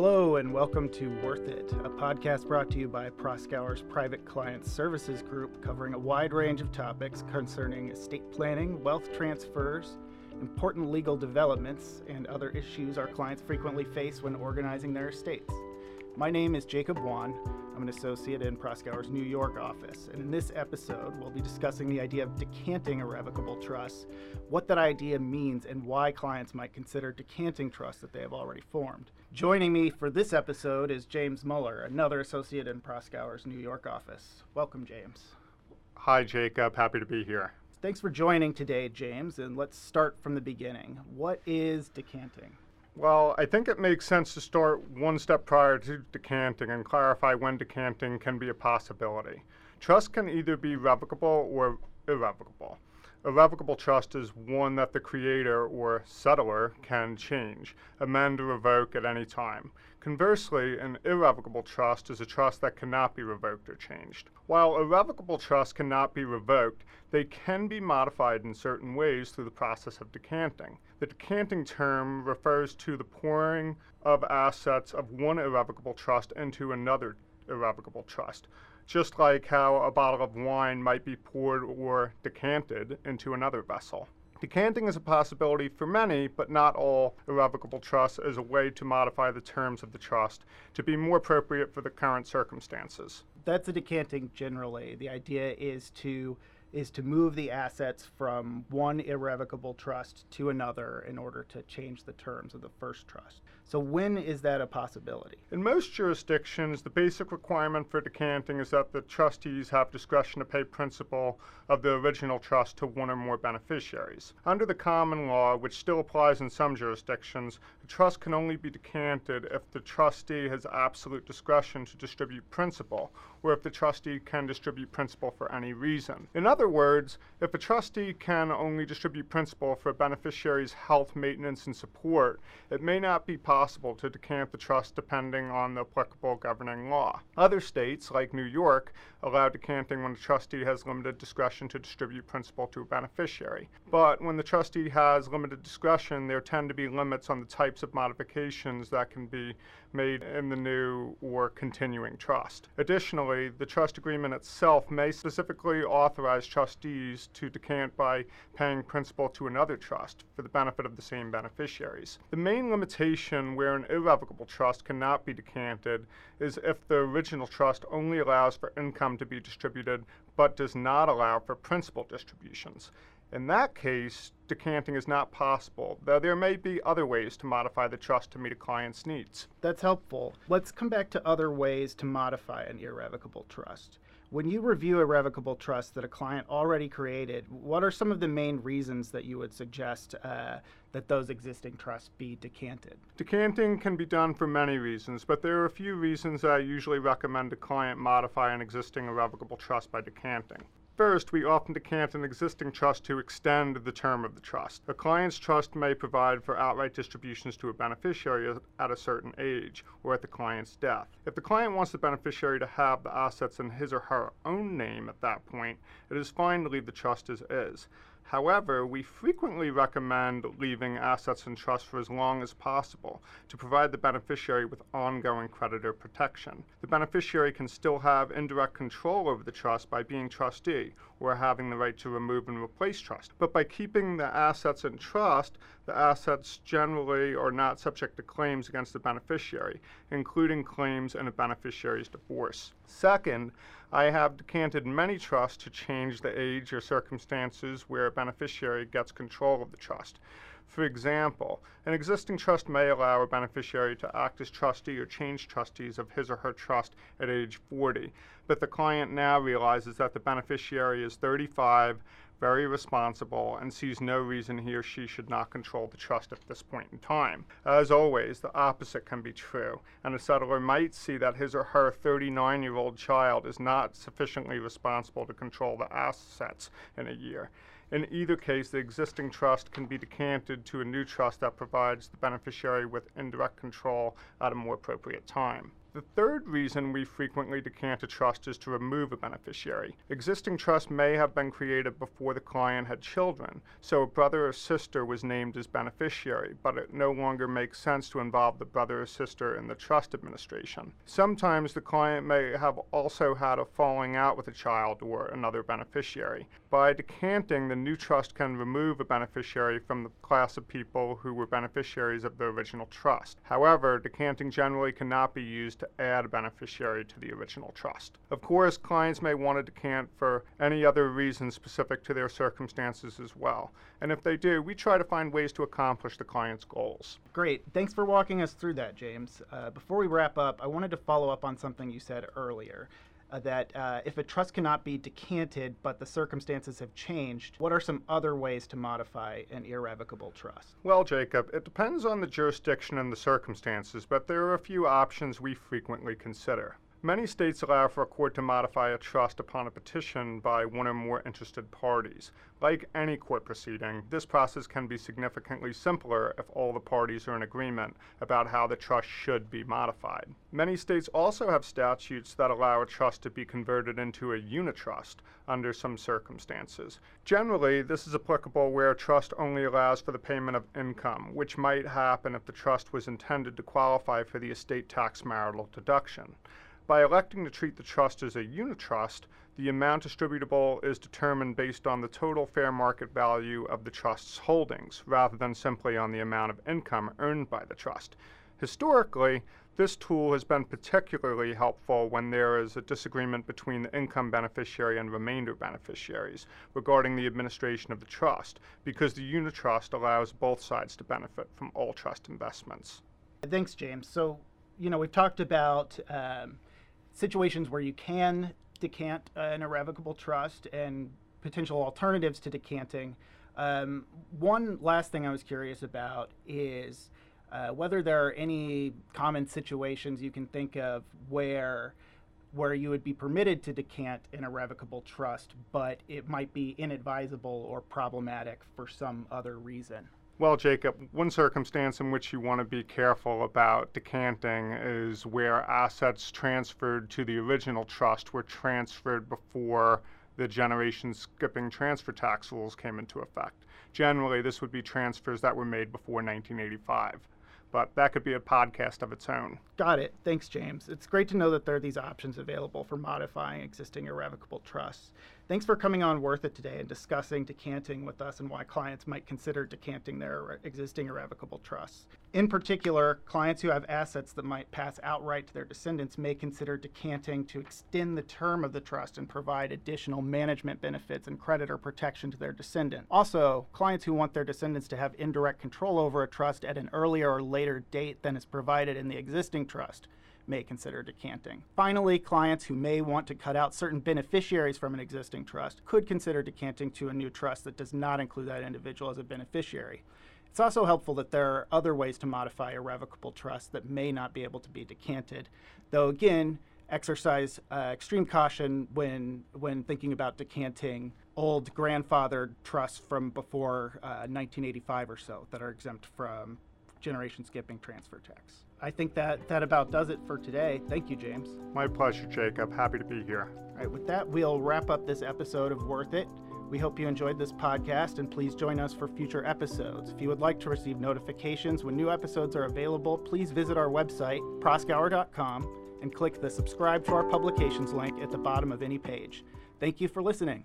Hello, and welcome to Worth It, a podcast brought to you by Proskauer's Private Client Services Group, covering a wide range of topics concerning estate planning, wealth transfers, important legal developments, and other issues our clients frequently face when organizing their estates. My name is Jacob Wan. I'm an associate in Proskauer's New York office, and in this episode, we'll be discussing the idea of decanting irrevocable trusts, what that idea means, and why clients might consider decanting trusts that they have already formed. Joining me for this episode is James Muller, another associate in Proskauer's New York office. Welcome, James. Hi, Jacob. Happy to be here. Thanks for joining today, James, and let's start from the beginning. What is decanting? Well, I think it makes sense to start one step prior to decanting and clarify when decanting can be a possibility. Trust can either be revocable or irrevocable. A revocable trust is one that the creator or settlor can change, amend, or revoke at any time. Conversely, an irrevocable trust is a trust that cannot be revoked or changed. While irrevocable trusts cannot be revoked, they can be modified in certain ways through the process of decanting. The decanting term refers to the pouring of assets of one irrevocable trust into another irrevocable trust just like how a bottle of wine might be poured or decanted into another vessel. Decanting is a possibility for many, but not all irrevocable trusts as a way to modify the terms of the trust to be more appropriate for the current circumstances. That's a decanting generally. The idea is to is to move the assets from one irrevocable trust to another in order to change the terms of the first trust. So, when is that a possibility? In most jurisdictions, the basic requirement for decanting is that the trustees have discretion to pay principal of the original trust to one or more beneficiaries. Under the common law, which still applies in some jurisdictions, a trust can only be decanted if the trustee has absolute discretion to distribute principal, or if the trustee can distribute principal for any reason. In other words, if a trustee can only distribute principal for a beneficiary's health, maintenance, and support, it may not be possible to decant the trust depending on the applicable governing law. Other states, like New York, allow decanting when the trustee has limited discretion to distribute principal to a beneficiary. But when the trustee has limited discretion, there tend to be limits on the types of modifications that can be made in the new or continuing trust. Additionally, the trust agreement itself may specifically authorize trustees to decant by paying principal to another trust for the benefit of the same beneficiaries. The main limitation where an irrevocable trust cannot be decanted is if the original trust only allows for income to be distributed but does not allow for principal distributions. In that case, decanting is not possible, though there may be other ways to modify the trust to meet a client's needs. That's helpful. Let's come back to other ways to modify an irrevocable trust. When you review irrevocable trust that a client already created, what are some of the main reasons that you would suggest uh, that those existing trusts be decanted? Decanting can be done for many reasons, but there are a few reasons I usually recommend a client modify an existing irrevocable trust by decanting. First, we often decant an existing trust to extend the term of the trust. A client's trust may provide for outright distributions to a beneficiary at a certain age or at the client's death. If the client wants the beneficiary to have the assets in his or her own name at that point, it is fine to leave the trust as is. However, we frequently recommend leaving assets in trust for as long as possible to provide the beneficiary with ongoing creditor protection. The beneficiary can still have indirect control over the trust by being trustee or having the right to remove and replace trust. But by keeping the assets in trust, the assets generally are not subject to claims against the beneficiary, including claims in a beneficiary's divorce. Second, I have decanted many trusts to change the age or circumstances where a beneficiary gets control of the trust. For example, an existing trust may allow a beneficiary to act as trustee or change trustees of his or her trust at age 40, but the client now realizes that the beneficiary is 35 very responsible, and sees no reason he or she should not control the trust at this point in time. As always, the opposite can be true, and a settlor might see that his or her 39 year old child is not sufficiently responsible to control the assets in a year. In either case, the existing trust can be decanted to a new trust that provides the beneficiary with indirect control at a more appropriate time. The third reason we frequently decant a trust is to remove a beneficiary. Existing trusts may have been created before the client had children, so a brother or sister was named as beneficiary, but it no longer makes sense to involve the brother or sister in the trust administration. Sometimes the client may have also had a falling out with a child or another beneficiary. By decanting, the new trust can remove a beneficiary from the class of people who were beneficiaries of the original trust. However, decanting generally cannot be used to add a beneficiary to the original trust. Of course, clients may want to decant for any other reason specific to their circumstances as well. And if they do, we try to find ways to accomplish the client's goals. Great. Thanks for walking us through that, James. Uh, before we wrap up, I wanted to follow up on something you said earlier uh, that uh, if a trust cannot be decanted but the circumstances have changed, what are some other ways to modify an irrevocable trust? Well, Jacob, it depends on the jurisdiction and the circumstances, but there are a few options we frequently consider. Many states allow for a court to modify a trust upon a petition by one or more interested parties. Like any court proceeding, this process can be significantly simpler if all the parties are in agreement about how the trust should be modified. Many states also have statutes that allow a trust to be converted into a unitrust under some circumstances. Generally, this is applicable where a trust only allows for the payment of income, which might happen if the trust was intended to qualify for the estate tax marital deduction. By electing to treat the trust as a unitrust, the amount distributable is determined based on the total fair market value of the trust's holdings, rather than simply on the amount of income earned by the trust. Historically, this tool has been particularly helpful when there is a disagreement between the income beneficiary and remainder beneficiaries regarding the administration of the trust, because the unitrust allows both sides to benefit from all trust investments. Thanks, James. So, you know, we've talked about um, situations where you can decant uh, an irrevocable trust and potential alternatives to decanting. Um, one last thing I was curious about is uh, whether there are any common situations you can think of where where you would be permitted to decant an irrevocable trust, but it might be inadvisable or problematic for some other reason. Well, Jacob, one circumstance in which you want to be careful about decanting is where assets transferred to the original trust were transferred before the generation skipping transfer tax rules came into effect. Generally, this would be transfers that were made before 1985 but that could be a podcast of its own. Got it. Thanks, James. It's great to know that there are these options available for modifying existing irrevocable trusts. Thanks for coming on Worth It today and discussing decanting with us and why clients might consider decanting their existing irrevocable trusts. In particular, clients who have assets that might pass outright to their descendants may consider decanting to extend the term of the trust and provide additional management benefits and creditor protection to their descendant. Also, clients who want their descendants to have indirect control over a trust at an earlier or later date than is provided in the existing trust may consider decanting. Finally, clients who may want to cut out certain beneficiaries from an existing trust could consider decanting to a new trust that does not include that individual as a beneficiary. It's also helpful that there are other ways to modify irrevocable trusts that may not be able to be decanted, though again, exercise uh, extreme caution when when thinking about decanting old grandfathered trusts from before uh, 1985 or so that are exempt from generation skipping transfer tax. I think that that about does it for today. Thank you, James. My pleasure, Jacob. Happy to be here. All right, with that, we'll wrap up this episode of Worth It. We hope you enjoyed this podcast and please join us for future episodes. If you would like to receive notifications when new episodes are available, please visit our website, proskauer.com, and click the subscribe to our publications link at the bottom of any page. Thank you for listening.